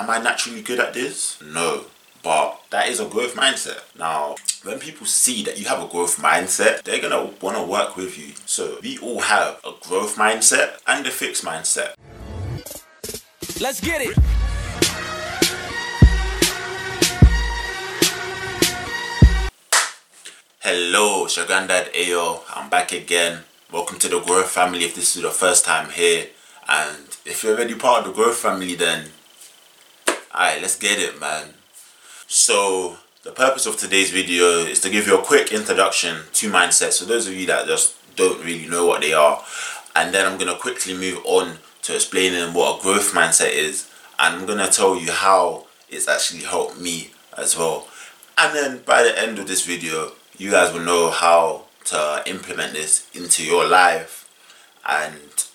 am I naturally good at this? No. But that is a growth mindset. Now, when people see that you have a growth mindset, they're gonna wanna work with you. So we all have a growth mindset and a fixed mindset. Let's get it. Hello, your Ayo. I'm back again. Welcome to the Growth family if this is your first time here. And if you're already part of the Growth family, then alright, let's get it, man. So, the purpose of today's video is to give you a quick introduction to mindsets. So, those of you that just don't really know what they are, and then I'm gonna quickly move on to explaining what a growth mindset is, and I'm gonna tell you how it's actually helped me as well. And then by the end of this video, you guys will know how to implement this into your life and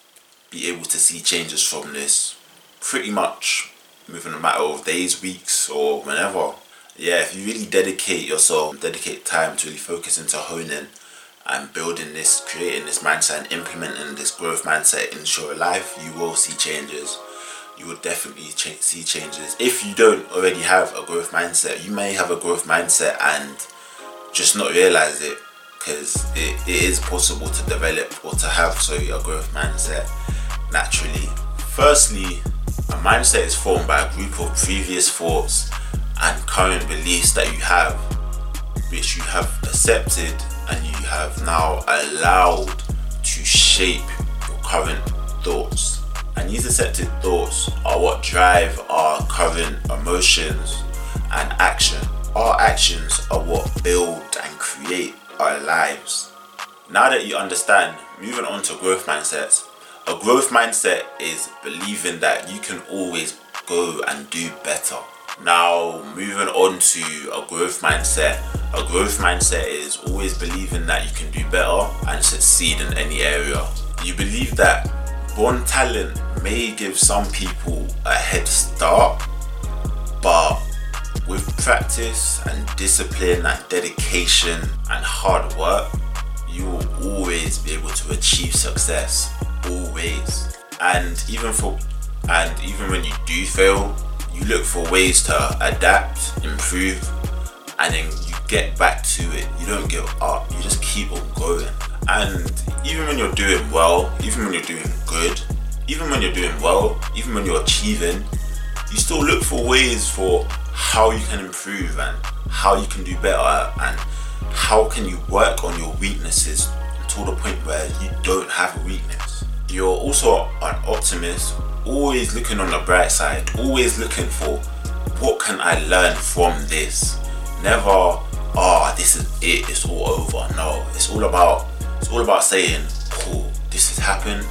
be able to see changes from this pretty much within a matter of days, weeks, or whenever. Yeah, if you really dedicate yourself, dedicate time to really focus into honing and building this, creating this mindset and implementing this growth mindset into your life, you will see changes. You will definitely see changes. If you don't already have a growth mindset, you may have a growth mindset and just not realize it because it, it is possible to develop or to have so a growth mindset naturally. Firstly, mindset is formed by a group of previous thoughts and current beliefs that you have, which you have accepted and you have now allowed to shape your current thoughts. And these accepted thoughts are what drive our current emotions and action. Our actions are what build and create our lives. Now that you understand, moving on to growth mindsets, a growth mindset is believing that you can always go and do better. Now, moving on to a growth mindset, a growth mindset is always believing that you can do better and succeed in any area. You believe that born talent may give some people a head start, but with practice and discipline and dedication and hard work, you will always be able to achieve success. Always. And even for and even when you do fail, you look for ways to adapt, improve, and then you get back to it. You don't give up. You just keep on going. And even when you're doing well, even when you're doing good, even when you're doing well, even when you're achieving, you still look for ways for how you can improve and how you can do better and how can you work on your weaknesses to the point where you don't have a weakness. You're also an optimist, always looking on the bright side, always looking for what can I learn from this. Never, oh, this is it, it's all over. No, it's all about it's all about saying, cool, this has happened.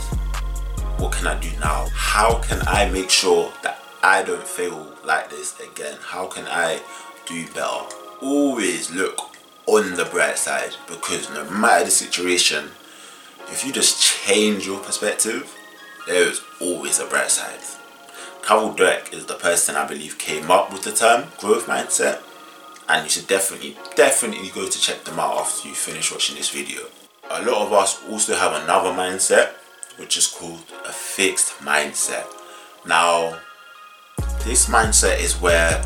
What can I do now? How can I make sure that I don't fail like this again? How can I do better? Always look on the bright side because no matter the situation, if you just change your perspective, there is always a bright side. Carol Dweck is the person I believe came up with the term growth mindset, and you should definitely, definitely go to check them out after you finish watching this video. A lot of us also have another mindset, which is called a fixed mindset. Now, this mindset is where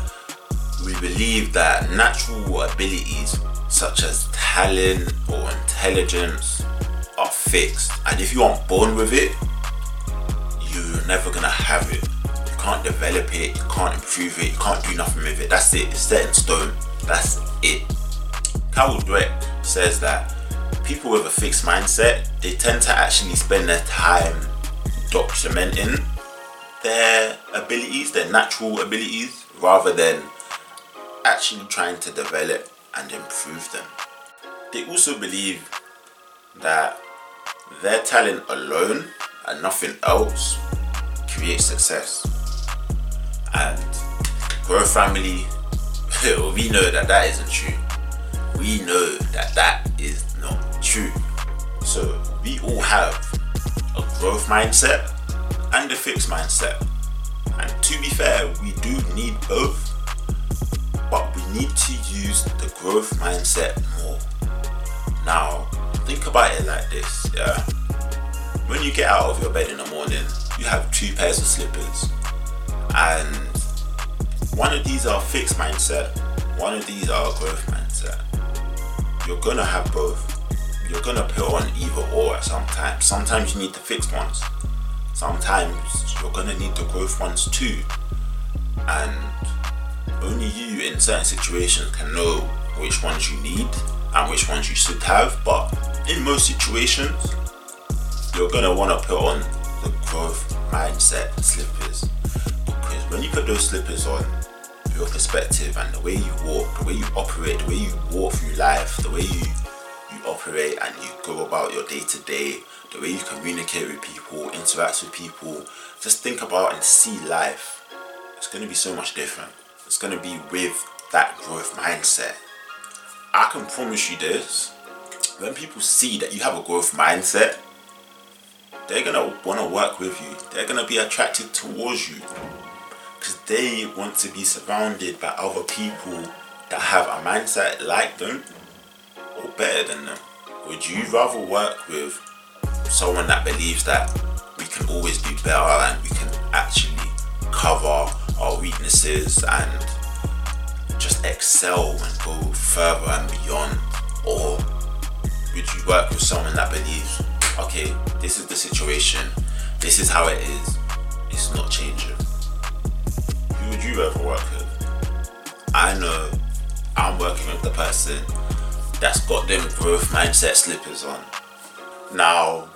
we believe that natural abilities such as talent or intelligence fixed, and if you aren't born with it, you're never gonna have it. You can't develop it, you can't improve it, you can't do nothing with it. That's it, it's set in stone. That's it. Carol Dweck says that people with a fixed mindset they tend to actually spend their time documenting their abilities, their natural abilities, rather than actually trying to develop and improve them. They also believe that their talent alone and nothing else creates success. And growth family, we know that that isn't true. We know that that is not true. So we all have a growth mindset and a fixed mindset. And to be fair, we do need both, but we need to use the growth mindset more. Now, think about it like this, yeah. When you get out of your bed in the morning, you have two pairs of slippers, and one of these are fixed mindset, one of these are growth mindset. You're gonna have both. You're gonna put on either or at some time. Sometimes you need the fixed ones. Sometimes you're gonna need the growth ones too. And only you in certain situations can know which ones you need and which ones you should have. But in most situations, you're gonna wanna put on the growth mindset slippers. Because when you put those slippers on, your perspective and the way you walk, the way you operate, the way you walk through life, the way you you operate and you go about your day to day, the way you communicate with people, interact with people, just think about and see life. It's to be so much different. It's to be with that growth mindset. I can promise you this when people see that you have a growth mindset, they're want to work with you, they're to be attracted towards you because they want to be surrounded by other people that have a mindset like them or better than them? Would you rather work with someone that believes that we can always be better and we can actually cover our weaknesses and just excel and go further and beyond? Or would you work with someone that believes, okay, this is the situation, this is how it is, it's not changing? Who would you ever work with? I know I'm working with the person that's got them growth mindset slippers on. Now,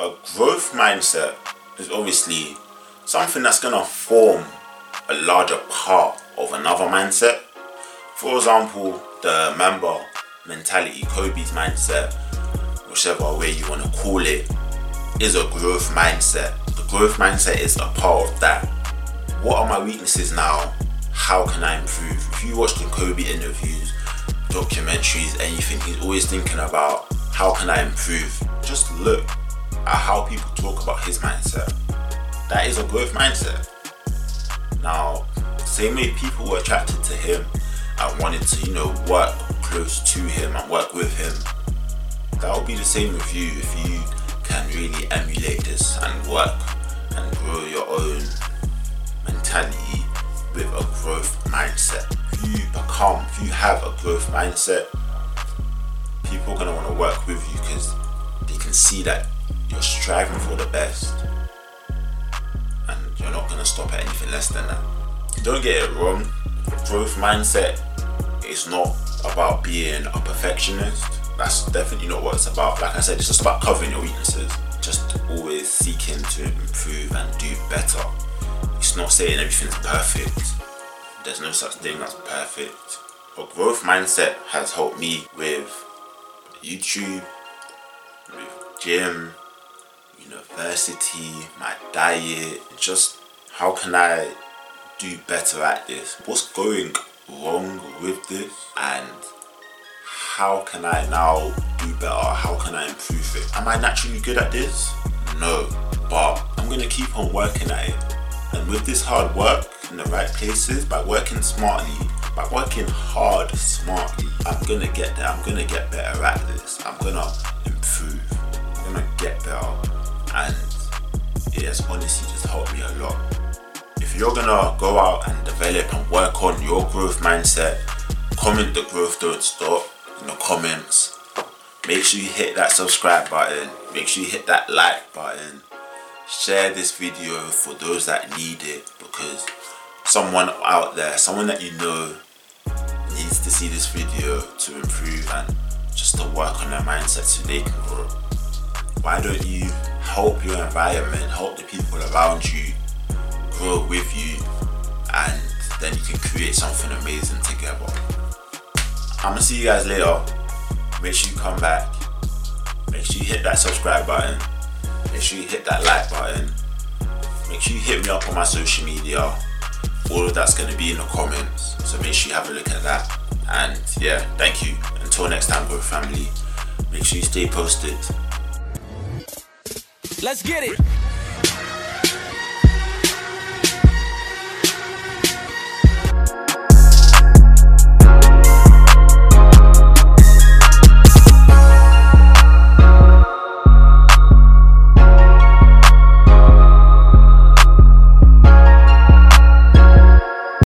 a growth mindset is obviously something that's gonna form a larger part of another mindset. For example, the Mamba mentality, Kobe's mindset, whichever way you want to call it, is a growth mindset. The growth mindset is a part of that. What are my weaknesses now? How can I improve? If you watch the Kobe interviews, documentaries, anything, he's always thinking about how can I improve. Just look at how people talk about his mindset. That is a growth mindset. Now, same way people were attracted to him and wanted to, you know, work close to him and work with him, that will be the same with you if you can really emulate this and work and grow your own mentality with a growth mindset. If you become, if you have a growth mindset, people are gonna want to work with you because they can see that you're striving for the best and you're not gonna stop at anything less than that. Don't get it wrong, growth mindset is not about being a perfectionist. That's definitely not what it's about. Like I said, it's just about covering your weaknesses. Just always seeking to improve and do better. It's not saying everything's perfect. There's no such thing as perfect. But growth mindset has helped me with YouTube, with gym, university, my diet, just how can I do better at this? What's going wrong with this? And how can I now do better? How can I improve it? Am I naturally good at this? No, but I'm gonna keep on working at it. And with this hard work in the right places, by working smartly, by working hard smartly, I'm gonna get there. I'm gonna get better at this. I'm gonna improve. I'm gonna get better. And it has honestly just helped me a lot. If you're gonna go out and develop and work on your growth mindset, comment the growth don't stop in the comments. Make sure you hit that subscribe button. Make sure you hit that like button. Share this video for those that need it because someone out there, someone that you know needs to see this video to improve and just to work on their mindset so they can grow. Why don't you help your environment, help the people around you grow with you and then you can create something amazing together. I'm gonna see you guys later. Make sure you come back. Make sure you hit that subscribe button. Make sure you hit that like button. Make sure you hit me up on my social media. All of that's gonna be in the comments. So make sure you have a look at that. And yeah, thank you. Until next time, Growth Family. Make sure you stay posted. Let's get it.